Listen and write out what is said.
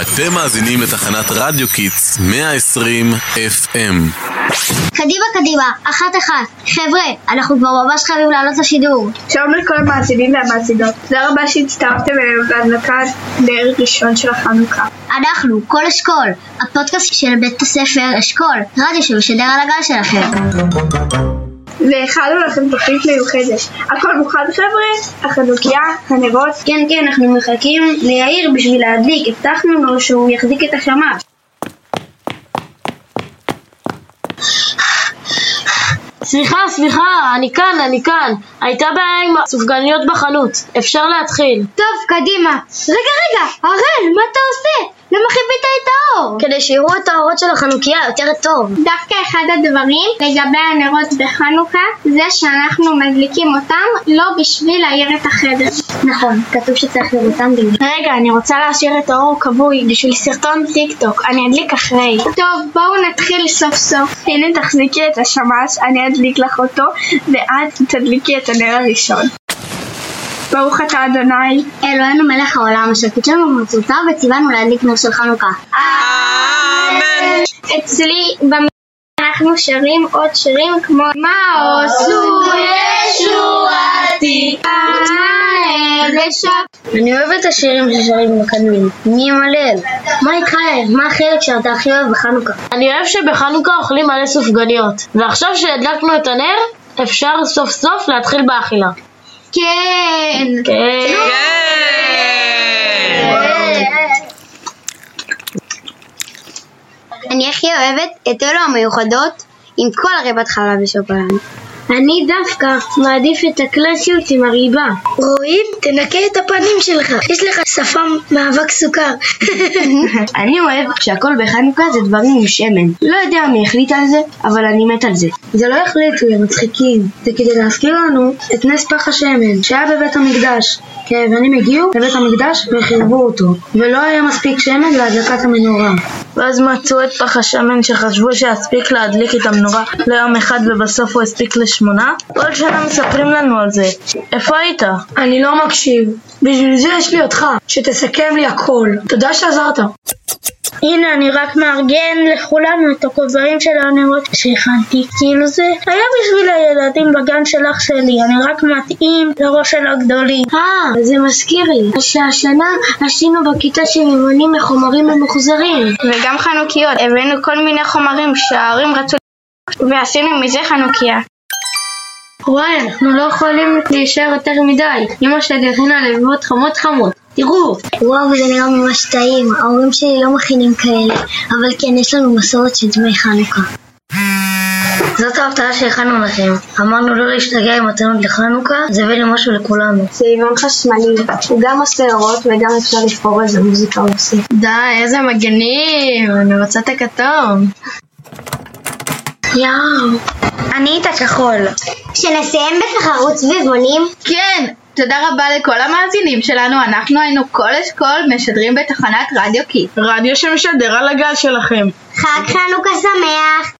אתם מאזינים לתחנת רדיו Kids 120 FM. קדימה קדימה, אחת אחת. חבר'ה, אנחנו כבר ממש חייבים לעלות לשידור. שלום לכל המאזינים והמאזינות. תודה רבה שהצטרפתם אלינו בהדלקת נר ראשון של החנוכה. אנחנו, קול אשכול, הפודקאסט של בית הספר אשכול, רדיו שמשדר על הגל שלכם. והכנו לכם תוכנית מיוחדת. הכל מוכן חבר'ה? החנוכיה, הנרות. כן, כן, אנחנו מחכים ליאיר בשביל להדליק. הבטחנו לו שהוא יחזיק את השמש. סליחה, סליחה, אני כאן, אני כאן. הייתה בעיה עם הסופגניות בחנות. אפשר להתחיל. טוב, קדימה. רגע, רגע, הראל, מה אתה עושה? למה חיבית את האור? כדי שיראו את האורות של החנוכיה יותר טוב. דווקא אחד הדברים לגבי הנרות בחנוכה זה שאנחנו מדליקים אותם לא בשביל להעיר את החדר. נכון, כתוב שצריך לראות אותם בגלל. רגע, אני רוצה להשאיר את האור כבוי בשביל סרטון טיק טוק, אני אדליק אחרי. טוב, בואו נתחיל סוף סוף. הנה תחזיקי את השמש, אני אדליק לך אותו, ואת תדליקי את הנר הראשון. ברוך אתה אדוני. אלוהינו מלך העולם, אשר קידשנו במצוותיו וציוונו להדליק נר של חנוכה. אמן! אצלי. אנחנו שרים עוד שירים כמו מה עשו ישועתי אני אוהב את השירים ששרים בקדמים. מי ימלל? מה איתך? מה החלק שאתה הכי אוהב בחנוכה? אני אוהב שבחנוכה אוכלים מלא סופגניות. ועכשיו שהדלקנו את הנר, אפשר סוף סוף להתחיל באכילה. כן. כן. אני הכי אוהבת את אלו המיוחדות עם כל הריבת חלב ושוקולד. אני דווקא מעדיף את הקלאסיות עם הריבה. רואים? תנקה את הפנים שלך, יש לך שפם מאבק סוכר. אני אוהב שהכל בחנוכה זה דברים עם שמן. לא יודע מי החליט על זה, אבל אני מת על זה. זה לא החליטו, הם מצחיקים. זה כדי להזכיר לנו את נס פח השמן, שהיה בבית המקדש. כי היוונים הגיעו לבית המקדש וחירבו אותו, ולא היה מספיק שמן להדלקת המנורה. ואז מצאו את פח השמן שחשבו שיספיק להדליק את המנורה ליום אחד ובסוף הוא הספיק לשמונה? כל שנה מספרים לנו על זה. איפה היית? אני לא מקשיב. בשביל זה יש לי אותך, שתסכם לי הכל. תודה שעזרת. הנה אני רק מארגן לכולנו את הכובעים של הנרות שהכנתי. כאילו זה היה בשביל הילדים בגן של אח שלי. אני רק מתאים לראש של הגדולים. אה, זה מזכיר לי. שהשנה עשינו בכיתה שמימונים מחומרים ממוחזרים. וגם חנוכיות. הבאנו כל מיני חומרים שההורים רצו ועשינו מזה חנוכיה. וואי, אנחנו לא יכולים להישאר יותר מדי. אמא שלי הכינה לביבות חמות חמות. תראו! וואו, זה נראה ממש טעים. ההורים שלי לא מכינים כאלה, אבל כן, יש לנו מסורת של דמי חנוכה. זאת ההפתעה שהכנו לכם. אמרנו לא להשתגע עם מתנות לחנוכה, זה הביא לי משהו לכולנו. זה עיוון חשמלי, הוא גם עושה אורות וגם אפשר לבחור איזה מוזיקה הוא עושה. די, איזה מגניב! אני רוצה את הכתום. יואו. אני את הכחול. שנסיים בתחרות סביבונים? כן, תודה רבה לכל המאזינים שלנו, אנחנו היינו כל אשכול משדרים בתחנת רדיו קיט. רדיו שמשדר על הגל שלכם. חג חנוכה שמח!